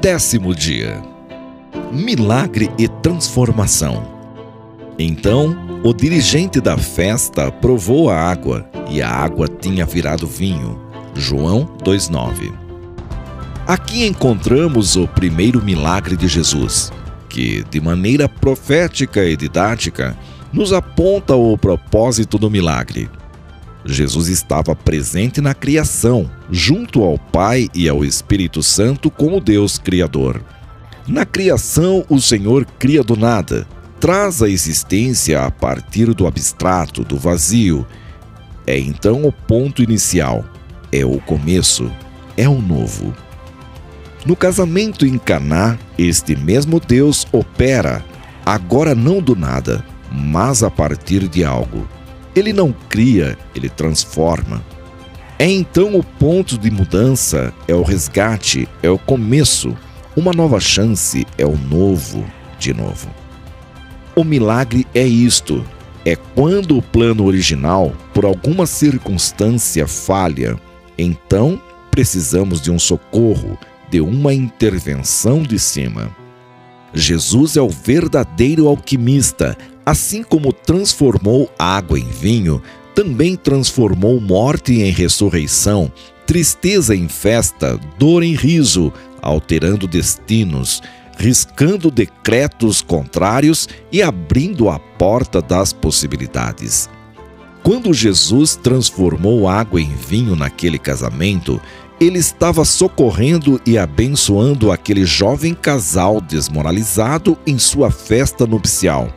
Décimo dia. Milagre e transformação. Então, o dirigente da festa provou a água, e a água tinha virado vinho. João 2:9. Aqui encontramos o primeiro milagre de Jesus, que, de maneira profética e didática, nos aponta o propósito do milagre. Jesus estava presente na criação, junto ao Pai e ao Espírito Santo como Deus Criador. Na criação, o Senhor cria do nada, traz a existência a partir do abstrato, do vazio. É então o ponto inicial, é o começo, é o novo. No casamento em Caná, este mesmo Deus opera, agora não do nada, mas a partir de algo. Ele não cria, ele transforma. É então o ponto de mudança, é o resgate, é o começo, uma nova chance, é o novo de novo. O milagre é isto: é quando o plano original, por alguma circunstância, falha, então precisamos de um socorro, de uma intervenção de cima. Jesus é o verdadeiro alquimista, assim como transformou água em vinho, também transformou morte em ressurreição, tristeza em festa, dor em riso, alterando destinos, riscando decretos contrários e abrindo a porta das possibilidades. Quando Jesus transformou água em vinho naquele casamento, ele estava socorrendo e abençoando aquele jovem casal desmoralizado em sua festa nupcial,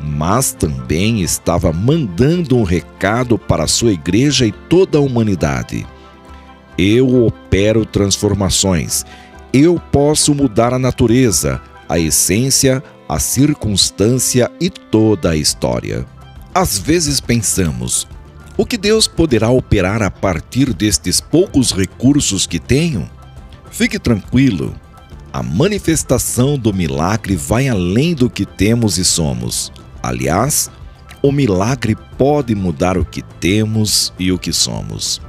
mas também estava mandando um recado para a sua igreja e toda a humanidade. Eu opero transformações. Eu posso mudar a natureza, a essência, a circunstância e toda a história. Às vezes pensamos, o que Deus poderá operar a partir destes poucos recursos que tenho? Fique tranquilo, a manifestação do milagre vai além do que temos e somos. Aliás, o milagre pode mudar o que temos e o que somos.